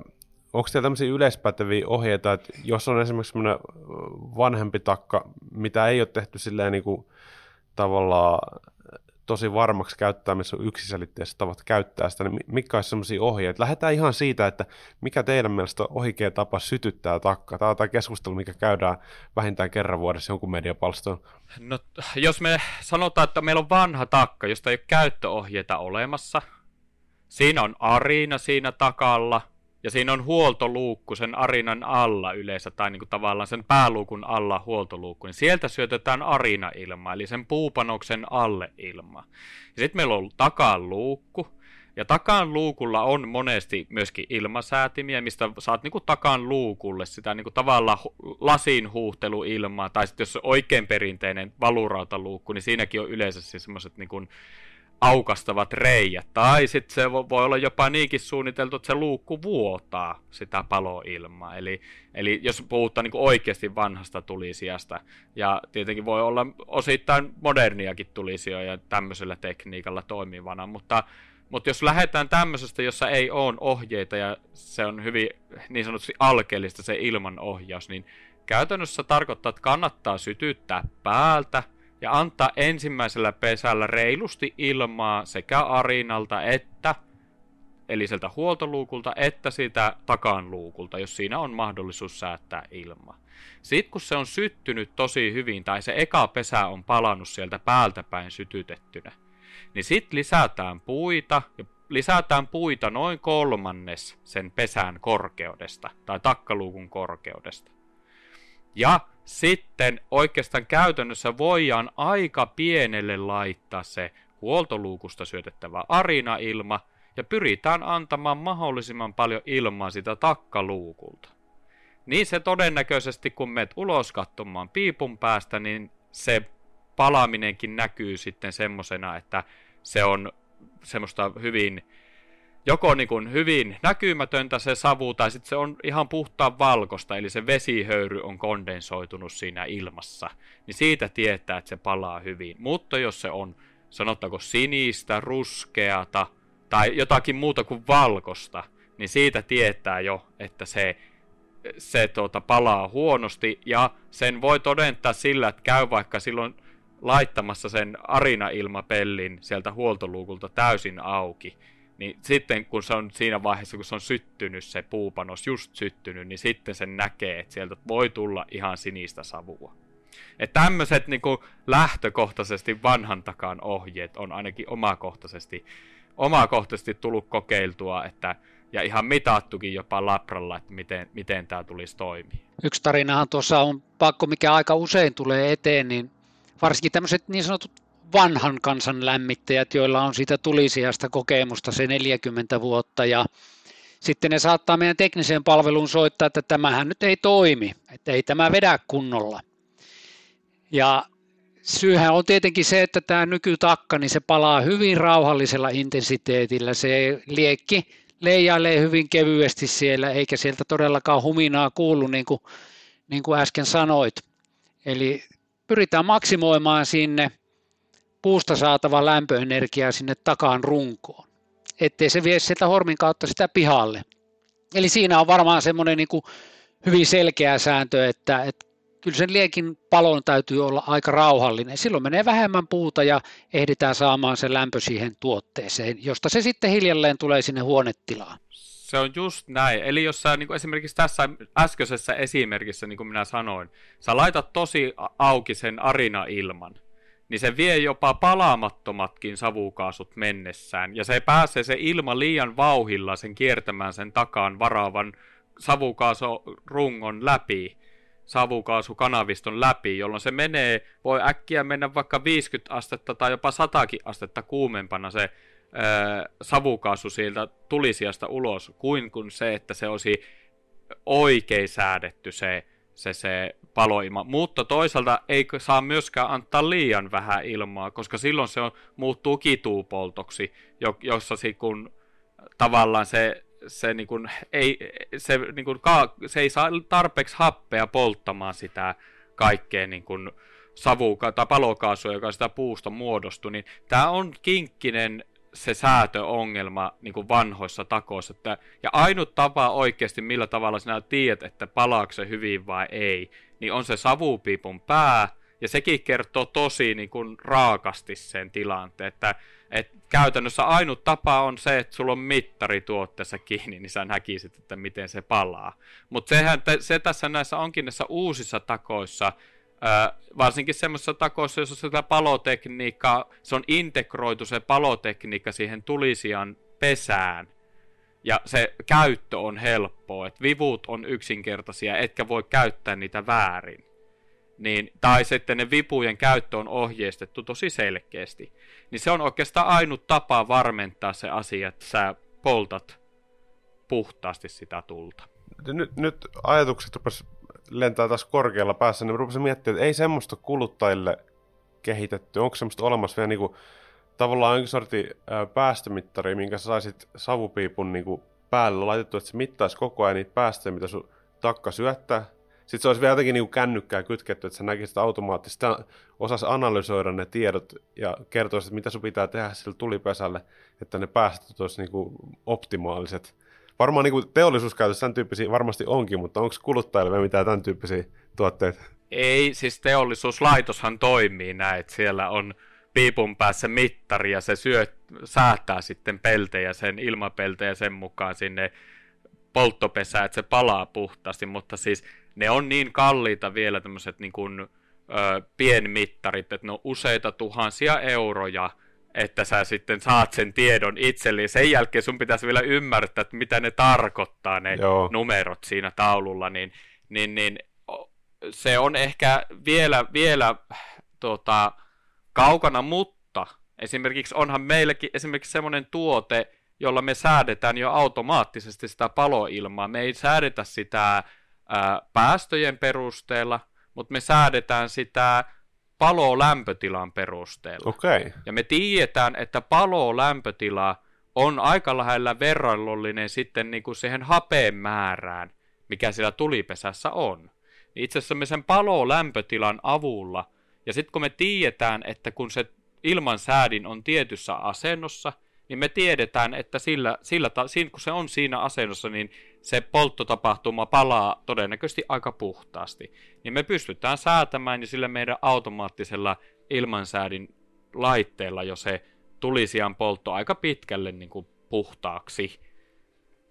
Speaker 1: onko teillä tämmöisiä yleispäteviä ohjeita, että jos on esimerkiksi semmoinen vanhempi takka, mitä ei ole tehty silleen niin kuin, tavallaan tosi varmaksi käyttää, missä on yksiselitteiset tavat käyttää sitä, niin mitkä olisi sellaisia ohjeita? Lähdetään ihan siitä, että mikä teidän mielestä on oikea tapa sytyttää takka. Tämä on tämä keskustelu, mikä käydään vähintään kerran vuodessa jonkun mediapalstoon.
Speaker 3: No, jos me sanotaan, että meillä on vanha takka, josta ei ole käyttöohjeita olemassa, siinä on arina siinä takalla, ja siinä on huoltoluukku sen arinan alla yleensä, tai niin kuin tavallaan sen pääluukun alla huoltoluukku, niin sieltä syötetään arina-ilma, eli sen puupanoksen alle ilma. Ja sitten meillä on takaan luukku, ja takaan luukulla on monesti myöskin ilmasäätimiä, mistä saat niinku takaan luukulle sitä niinku tavallaan lasin huuhteluilmaa, tai sitten jos on oikein perinteinen valurautaluukku, niin siinäkin on yleensä siis semmoiset niinku aukastavat reijät. Tai sitten se voi olla jopa niinkin suunniteltu, että se luukku vuotaa sitä paloilmaa. Eli, eli jos puhutaan niin oikeasti vanhasta tulisijasta, ja tietenkin voi olla osittain moderniakin tulisijoja tämmöisellä tekniikalla toimivana, mutta, mutta jos lähdetään tämmöisestä, jossa ei ole ohjeita ja se on hyvin niin sanotusti alkeellista se ilmanohjaus, niin käytännössä tarkoittaa, että kannattaa sytyttää päältä – ja antaa ensimmäisellä pesällä reilusti ilmaa sekä arinalta että eli sieltä huoltoluukulta että sitä takan luukulta, jos siinä on mahdollisuus säättää ilmaa. Sitten kun se on syttynyt tosi hyvin tai se eka pesä on palannut sieltä päältä päin sytytettynä, niin sitten lisätään puita ja lisätään puita noin kolmannes sen pesän korkeudesta tai takkaluukun korkeudesta. Ja sitten oikeastaan käytännössä voidaan aika pienelle laittaa se huoltoluukusta syötettävä arina-ilma ja pyritään antamaan mahdollisimman paljon ilmaa sitä takkaluukulta. Niin se todennäköisesti, kun menet ulos katsomaan piipun päästä, niin se palaaminenkin näkyy sitten semmosena, että se on semmoista hyvin joko niin kuin hyvin näkymätöntä se savu, tai sitten se on ihan puhtaan valkosta, eli se vesihöyry on kondensoitunut siinä ilmassa. Niin siitä tietää, että se palaa hyvin. Mutta jos se on, sanottaako sinistä, ruskeata, tai jotakin muuta kuin valkosta, niin siitä tietää jo, että se, se tuota, palaa huonosti, ja sen voi todentaa sillä, että käy vaikka silloin laittamassa sen arina-ilmapellin sieltä huoltoluukulta täysin auki, niin sitten kun se on siinä vaiheessa, kun se on syttynyt se puupanos, just syttynyt, niin sitten sen näkee, että sieltä voi tulla ihan sinistä savua. Että tämmöiset niin lähtökohtaisesti vanhan takaan ohjeet on ainakin omakohtaisesti, omakohtaisesti tullut kokeiltua, että ja ihan mitattukin jopa labralla, että miten, miten tämä tulisi toimia.
Speaker 2: Yksi tarinahan tuossa on pakko, mikä aika usein tulee eteen, niin varsinkin tämmöiset niin sanotut vanhan kansan lämmittäjät, joilla on siitä tulisijasta kokemusta se 40 vuotta ja sitten ne saattaa meidän tekniseen palveluun soittaa, että tämähän nyt ei toimi, että ei tämä vedä kunnolla. Ja syyhän on tietenkin se, että tämä nykytakka, niin se palaa hyvin rauhallisella intensiteetillä. Se liekki leijailee hyvin kevyesti siellä, eikä sieltä todellakaan huminaa kuulu, niin kuin, niin kuin äsken sanoit. Eli pyritään maksimoimaan sinne puusta saatava lämpöenergiaa sinne takaan runkoon, ettei se vie sieltä hormin kautta sitä pihalle. Eli siinä on varmaan semmoinen niin hyvin selkeä sääntö, että, että kyllä sen liekin palon täytyy olla aika rauhallinen. Silloin menee vähemmän puuta ja ehditään saamaan se lämpö siihen tuotteeseen, josta se sitten hiljalleen tulee sinne huonetilaan.
Speaker 3: Se on just näin. Eli jos sä niin kuin esimerkiksi tässä äskeisessä esimerkissä, niin kuin minä sanoin, sä laitat tosi auki sen arina-ilman, niin se vie jopa palaamattomatkin savukaasut mennessään, ja se pääsee se ilma liian vauhilla sen kiertämään sen takaan varaavan savukaasurungon läpi, savukaasukanaviston läpi, jolloin se menee, voi äkkiä mennä vaikka 50 astetta tai jopa 100 astetta kuumempana se ää, savukaasu sieltä tulisiasta ulos, kuin kun se, että se olisi oikein säädetty se, se, se paloilma. Mutta toisaalta ei saa myöskään antaa liian vähän ilmaa, koska silloin se on, muuttuu kituupoltoksi, jossa kun tavallaan se se, niin kuin, ei, se, niin kuin, ka, se ei saa tarpeeksi happea polttamaan sitä kaikkea niin kuin, savuka- tai palokaasua, joka sitä puusta muodostui, niin tämä on kinkkinen se säätöongelma niin kuin vanhoissa takoissa. Että, ja ainut tapa oikeasti, millä tavalla sinä tiedät, että palaako se hyvin vai ei, niin on se savupiipun pää, ja sekin kertoo tosi niin kuin, raakasti sen tilanteen, että et käytännössä ainut tapa on se, että sulla on mittari tuotteessa kiinni, niin sä näkisit, että miten se palaa. Mutta se tässä näissä onkin näissä uusissa takoissa, varsinkin semmoisissa takoissa, jossa sitä palotekniikkaa, se on integroitu se palotekniikka siihen tulisian pesään, ja se käyttö on helppoa, että vivut on yksinkertaisia, etkä voi käyttää niitä väärin. Niin, tai sitten ne vipujen käyttö on ohjeistettu tosi selkeästi. Niin se on oikeastaan ainut tapa varmentaa se asia, että sä poltat puhtaasti sitä tulta.
Speaker 1: Nyt, nyt ajatukset rupes lentää taas korkealla päässä, niin rupesin miettimään, että ei semmoista kuluttajille kehitetty. Onko semmoista olemassa vielä niinku, tavallaan jonkin sorti päästömittari, minkä sä saisit savupiipun niinku päälle laitettu, että se mittaisi koko ajan niitä päästöjä, mitä sun takka syöttää. Sitten se olisi vielä jotenkin niin kännykkää kytketty, että sä näkisit automaattisesti, osasi analysoida ne tiedot ja kertoisi, että mitä sun pitää tehdä sille tulipesälle, että ne päästöt olisi niin kuin optimaaliset. Varmaan niin teollisuuskäytössä tämän tyyppisiä varmasti onkin, mutta onko kuluttajille mitään tämän tyyppisiä tuotteita?
Speaker 3: Ei, siis teollisuuslaitoshan toimii näin, että siellä on piipun päässä mittari ja se syö, säätää sitten peltejä, sen ilmapeltejä sen mukaan sinne polttopesään, että se palaa puhtaasti, mutta siis ne on niin kalliita vielä tämmöiset niin kuin, ö, pienmittarit, että ne on useita tuhansia euroja, että sä sitten saat sen tiedon itsellesi. Sen jälkeen sun pitäisi vielä ymmärtää, että mitä ne tarkoittaa, ne Joo. numerot siinä taululla, niin, niin, niin se on ehkä vielä, vielä tota, kaukana, mutta esimerkiksi onhan meilläkin esimerkiksi semmoinen tuote, jolla me säädetään jo automaattisesti sitä paloilmaa. Me ei säädetä sitä ää, päästöjen perusteella, mutta me säädetään sitä palo-lämpötilan perusteella.
Speaker 1: Okay.
Speaker 3: Ja me tiedetään, että palo-lämpötila on aika lähellä verrannollinen sitten niin kuin siihen hapeen määrään, mikä siellä tulipesässä on. Itse asiassa me sen palo-lämpötilan avulla, ja sitten kun me tiedetään, että kun se ilman säädin on tietyssä asennossa, niin me tiedetään, että sillä, sillä ta, siinä, kun se on siinä asennossa, niin se polttotapahtuma palaa todennäköisesti aika puhtaasti. Niin me pystytään säätämään ja sillä meidän automaattisella ilmansäädin laitteella jo se tulisian poltto aika pitkälle niin kuin puhtaaksi.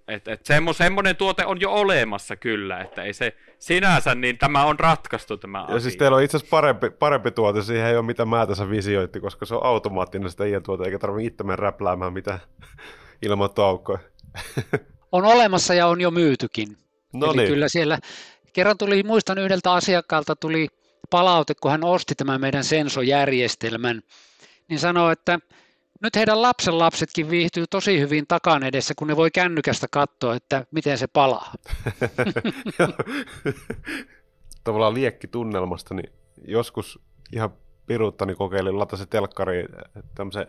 Speaker 3: Et, et semmo, semmoinen tuote on jo olemassa kyllä, että ei se sinänsä, niin tämä on ratkaistu tämä ja
Speaker 1: asia. siis teillä on itse asiassa parempi, parempi tuote, siihen ei ole mitä mä tässä visioitti, koska se on automaattinen sitä tuote, eikä tarvitse itse mennä räpläämään mitään <laughs> ilmoittoaukkoja. <laughs>
Speaker 2: on olemassa ja on jo myytykin. No niin. kyllä siellä, kerran tuli, muistan yhdeltä asiakkaalta tuli palaute, kun hän osti tämän meidän sensojärjestelmän, niin sanoo, että nyt heidän lapsen lapsetkin viihtyy tosi hyvin takan edessä, kun ne voi kännykästä katsoa, että miten se palaa. <laughs>
Speaker 1: Tavallaan liekkitunnelmasta, niin joskus ihan piruuttani kokeilin latasi telkkari tämmöisen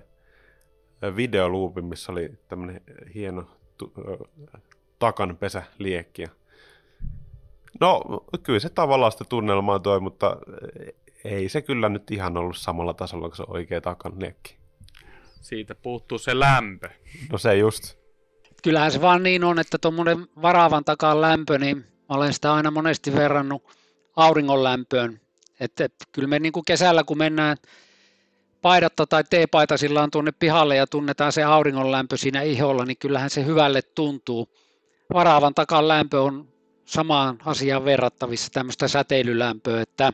Speaker 1: videoluupin, missä oli tämmöinen hieno tu- takanpesä liekki. No, kyllä se tavallaan sitä tunnelmaa toi, mutta ei se kyllä nyt ihan ollut samalla tasolla kuin se oikea takan liekki.
Speaker 3: Siitä puuttuu se lämpö.
Speaker 1: No se just.
Speaker 2: Kyllähän se vaan niin on, että tuommoinen varaavan takan lämpö, niin mä olen sitä aina monesti verrannut auringon lämpöön. Että et, kyllä me niin kuin kesällä, kun mennään paidatta tai teepaita sillaan tuonne pihalle ja tunnetaan se auringon lämpö siinä iholla, niin kyllähän se hyvälle tuntuu. Varaavan takan lämpö on samaan asiaan verrattavissa tämmöistä säteilylämpöä, että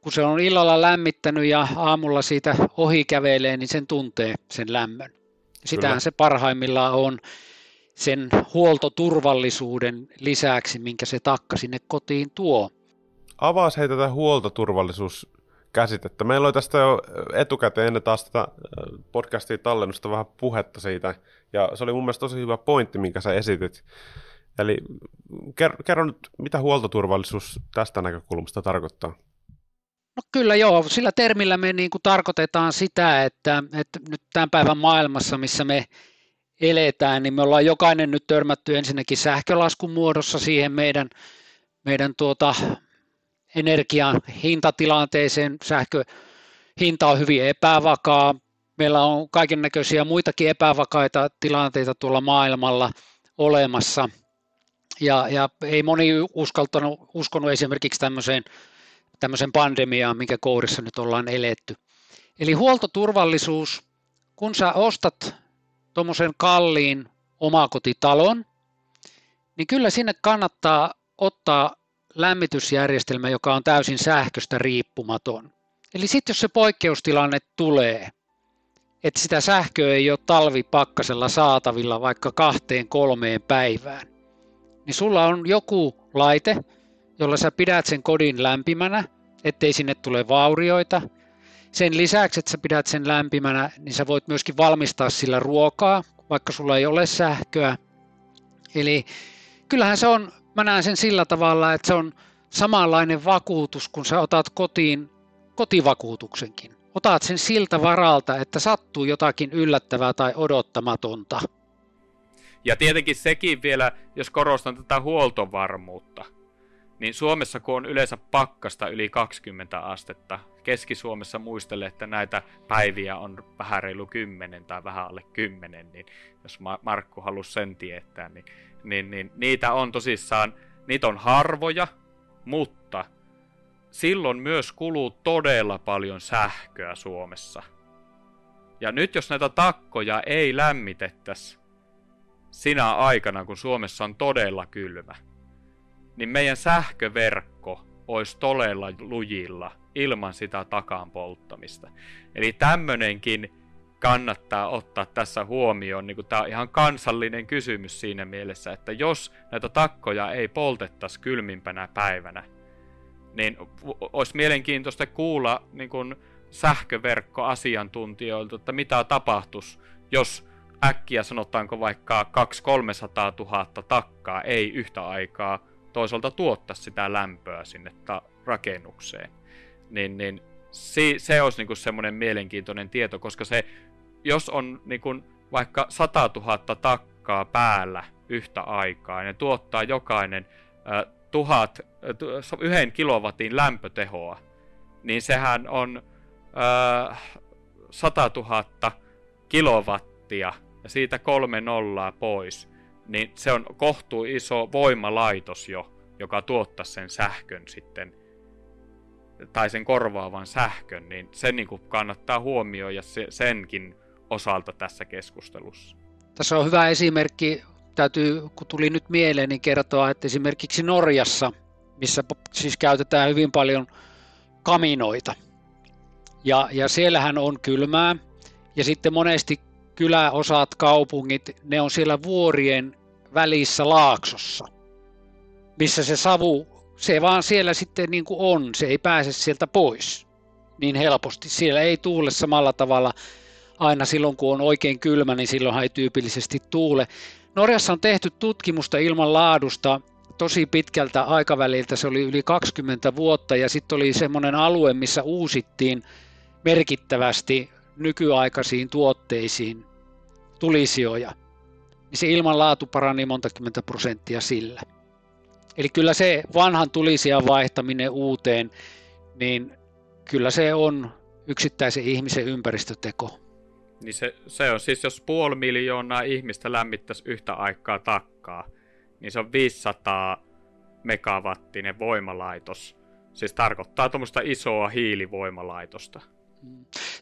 Speaker 2: kun se on illalla lämmittänyt ja aamulla siitä ohi kävelee, niin sen tuntee sen lämmön. Sitähän Kyllä. se parhaimmillaan on sen huoltoturvallisuuden lisäksi, minkä se takka sinne kotiin tuo.
Speaker 1: Avaas hei tätä huoltoturvallisuuskäsitettä. Meillä oli tästä jo etukäteen ennen taas tätä podcastia tallennusta vähän puhetta siitä, ja se oli mun mielestä tosi hyvä pointti, minkä sä esitit. Eli kerro nyt, mitä huoltoturvallisuus tästä näkökulmasta tarkoittaa?
Speaker 2: No kyllä joo, sillä termillä me niin kuin tarkoitetaan sitä, että, että nyt tämän päivän maailmassa, missä me eletään, niin me ollaan jokainen nyt törmätty ensinnäkin sähkölaskun muodossa siihen meidän, meidän tuota, energian hintatilanteeseen. Sähkö hinta on hyvin epävakaa. Meillä on kaiken näköisiä muitakin epävakaita tilanteita tuolla maailmalla olemassa. Ja, ja ei moni uskaltanut, uskonut esimerkiksi tämmöiseen tämmöisen pandemiaan, minkä kourissa nyt ollaan eletty. Eli huoltoturvallisuus, kun sä ostat tuommoisen kalliin omakotitalon, niin kyllä sinne kannattaa ottaa lämmitysjärjestelmä, joka on täysin sähköstä riippumaton. Eli sitten jos se poikkeustilanne tulee, että sitä sähköä ei ole talvipakkasella saatavilla vaikka kahteen kolmeen päivään, niin sulla on joku laite, jolla sä pidät sen kodin lämpimänä, ettei sinne tule vaurioita. Sen lisäksi, että sä pidät sen lämpimänä, niin sä voit myöskin valmistaa sillä ruokaa, vaikka sulla ei ole sähköä. Eli kyllähän se on, mä näen sen sillä tavalla, että se on samanlainen vakuutus, kun sä otat kotiin kotivakuutuksenkin. Otat sen siltä varalta, että sattuu jotakin yllättävää tai odottamatonta.
Speaker 3: Ja tietenkin sekin vielä, jos korostan tätä huoltovarmuutta, niin Suomessa kun on yleensä pakkasta yli 20 astetta, Keski-Suomessa muistele, että näitä päiviä on vähän reilu 10 tai vähän alle 10, niin jos Markku halusi sen tietää, niin, niin, niin niitä on tosissaan, niitä on harvoja, mutta silloin myös kuluu todella paljon sähköä Suomessa. Ja nyt jos näitä takkoja ei lämmitettäisi sinä aikana, kun Suomessa on todella kylmä, niin meidän sähköverkko olisi todella lujilla ilman sitä takaan polttamista. Eli tämmönenkin kannattaa ottaa tässä huomioon. Niin tämä on ihan kansallinen kysymys siinä mielessä, että jos näitä takkoja ei poltettaisi kylmimpänä päivänä, niin olisi mielenkiintoista kuulla niin kuin sähköverkkoasiantuntijoilta, että mitä tapahtuisi, jos äkkiä sanotaanko vaikka 200-300 000 takkaa ei yhtä aikaa toisaalta tuottaa sitä lämpöä sinne ta- rakennukseen. Niin, niin se, se olisi niin semmoinen mielenkiintoinen tieto, koska se, jos on niin kuin vaikka 100 000 takkaa päällä yhtä aikaa, ja ne tuottaa jokainen äh, tuhat, äh, yhden kilowatin lämpötehoa, niin sehän on äh, 100 000 kilowattia ja siitä kolme nollaa pois niin se on kohtuu iso voimalaitos jo, joka tuottaa sen sähkön sitten, tai sen korvaavan sähkön, niin se niin kuin kannattaa huomioida se, senkin osalta tässä keskustelussa.
Speaker 2: Tässä on hyvä esimerkki, täytyy, kun tuli nyt mieleen, niin kertoa, että esimerkiksi Norjassa, missä siis käytetään hyvin paljon kaminoita, ja, ja siellähän on kylmää, ja sitten monesti kyläosat, kaupungit, ne on siellä vuorien välissä laaksossa, missä se savu, se vaan siellä sitten niin kuin on, se ei pääse sieltä pois. niin helposti. Siellä ei tuule samalla tavalla aina silloin, kun on oikein kylmä, niin silloinhan ei tyypillisesti tuule. Norjassa on tehty tutkimusta ilman laadusta tosi pitkältä aikaväliltä, se oli yli 20 vuotta, ja sitten oli semmoinen alue, missä uusittiin merkittävästi nykyaikaisiin tuotteisiin tulisijoja. Niin se ilmanlaatu parani monta kymmentä prosenttia sillä. Eli kyllä se vanhan tulisijan vaihtaminen uuteen, niin kyllä se on yksittäisen ihmisen ympäristöteko.
Speaker 3: Niin se, se on siis, jos puoli miljoonaa ihmistä lämmittäisi yhtä aikaa takkaa, niin se on 500 megawattinen voimalaitos. Siis tarkoittaa tuommoista isoa hiilivoimalaitosta.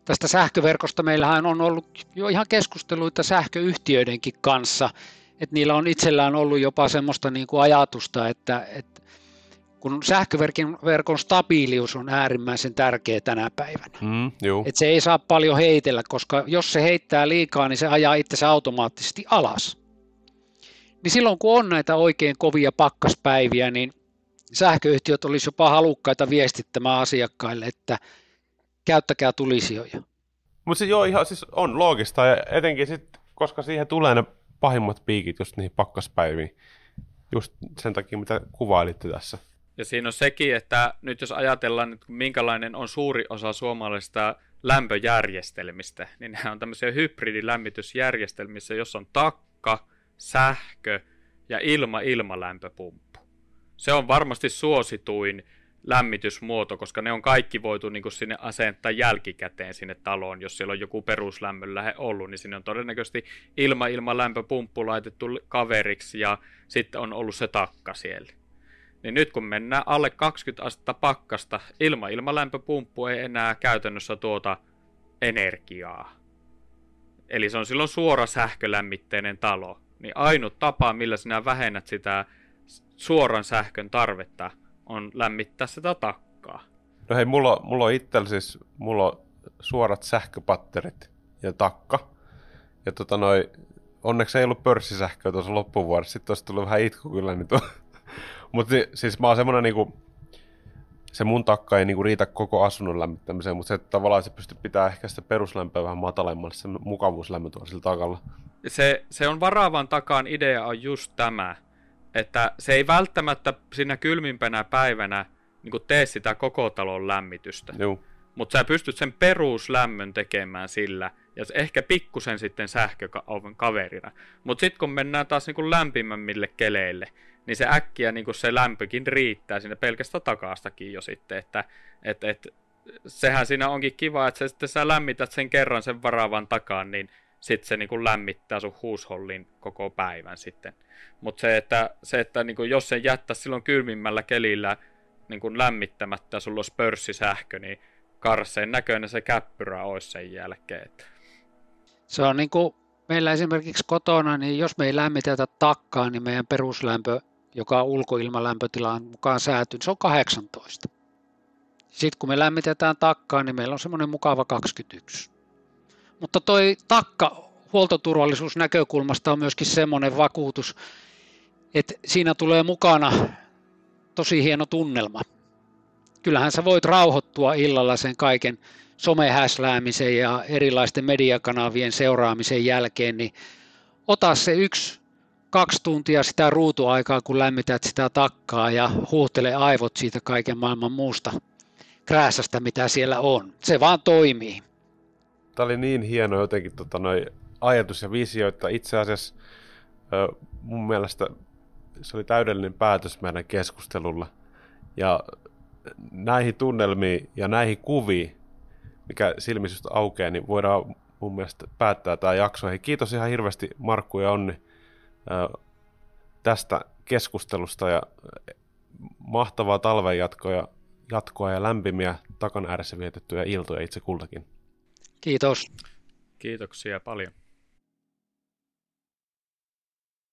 Speaker 2: Tästä sähköverkosta meillähän on ollut jo ihan keskusteluita sähköyhtiöidenkin kanssa, että niillä on itsellään ollut jopa semmoista niin kuin ajatusta, että, että kun sähköverkon verkon stabiilius on äärimmäisen tärkeä tänä päivänä. Mm, että se ei saa paljon heitellä, koska jos se heittää liikaa, niin se ajaa itsensä automaattisesti alas. Niin silloin kun on näitä oikein kovia pakkaspäiviä, niin sähköyhtiöt olisi jopa halukkaita viestittämään asiakkaille, että käyttäkää tulisijoja.
Speaker 1: Mutta se joo, ihan siis on loogista, ja etenkin sitten, koska siihen tulee ne pahimmat piikit just niihin pakkaspäiviin, just sen takia, mitä kuvailitte tässä.
Speaker 3: Ja siinä on sekin, että nyt jos ajatellaan, että minkälainen on suuri osa suomalaisista lämpöjärjestelmistä, niin nämä on tämmöisiä hybridilämmitysjärjestelmissä, jossa on takka, sähkö ja ilma-ilmalämpöpumppu. Se on varmasti suosituin lämmitysmuoto, koska ne on kaikki voitu niin kuin sinne asentaa jälkikäteen sinne taloon. Jos siellä on joku peruslämmön lähe ollut, niin sinne on todennäköisesti ilma-ilma-lämpöpumppu laitettu kaveriksi ja sitten on ollut se takka siellä. Niin nyt kun mennään alle 20 astetta pakkasta, ilma-ilmalämpöpumppu ei enää käytännössä tuota energiaa. Eli se on silloin suora sähkölämmitteinen talo. Niin ainut tapa, millä sinä vähennät sitä suoran sähkön tarvetta, on lämmittää sitä takkaa.
Speaker 1: No hei, mulla, mulla on itsellä siis, mulla on suorat sähköpatterit ja takka. Ja tota noi, onneksi ei ollut pörssisähköä tuossa loppuvuodessa, sitten olisi tullut vähän itku kyllä. Niin. <laughs> Mutta siis mä oon semmonen niinku, se mun takka ei niinku riitä koko asunnon lämmittämiseen, mutta se että tavallaan se pystyy pitää ehkä sitä peruslämpöä vähän matalemmalle, se mukavuuslämpö tuolla sillä takalla.
Speaker 3: Se, se on varaavan takaan idea on just tämä, että se ei välttämättä siinä kylmimpänä päivänä niin tee sitä koko talon lämmitystä. Mutta sä pystyt sen peruslämmön tekemään sillä, ja ehkä pikkusen sitten sähkökaverina. Mutta sitten kun mennään taas niin lämpimämmille keleille, niin se äkkiä niin se lämpökin riittää sinne pelkästä takaastakin jo sitten, että et, et, sehän siinä onkin kiva, että sä, sitten sä lämmität sen kerran sen varaavan takaan, niin sitten se niin kuin lämmittää sun huushollin koko päivän sitten. Mutta se, että, se, että niin kuin jos sen jättää silloin kylmimmällä kelillä niin kuin lämmittämättä sulla olisi pörssisähkö, niin karseen näköinen se käppyrä olisi sen jälkeen.
Speaker 2: Se on niin kuin meillä esimerkiksi kotona, niin jos me ei lämmitetä takkaa, niin meidän peruslämpö, joka on ulkoilmalämpötilaan mukaan sääty, niin se on 18. Sitten kun me lämmitetään takkaa, niin meillä on semmoinen mukava 21. Mutta toi takka huoltoturvallisuusnäkökulmasta on myöskin semmoinen vakuutus, että siinä tulee mukana tosi hieno tunnelma. Kyllähän sä voit rauhoittua illalla sen kaiken somehäsläämisen ja erilaisten mediakanavien seuraamisen jälkeen, niin ota se yksi, kaksi tuntia sitä ruutuaikaa, kun lämmität sitä takkaa ja huuhtele aivot siitä kaiken maailman muusta krääsästä, mitä siellä on. Se vaan toimii.
Speaker 1: Tämä oli niin hieno jotenkin tota, noi ajatus ja visio, että itse asiassa mun mielestä se oli täydellinen päätös meidän keskustelulla. Ja näihin tunnelmiin ja näihin kuviin, mikä silmisystä aukeaa, niin voidaan mun mielestä päättää tämä jakso. Hei, kiitos ihan hirveästi Markku ja Onni tästä keskustelusta ja mahtavaa talven jatkoa, jatkoa ja lämpimiä takan ääressä vietettyjä iltoja itse kultakin.
Speaker 2: Kiitos.
Speaker 3: Kiitoksia paljon.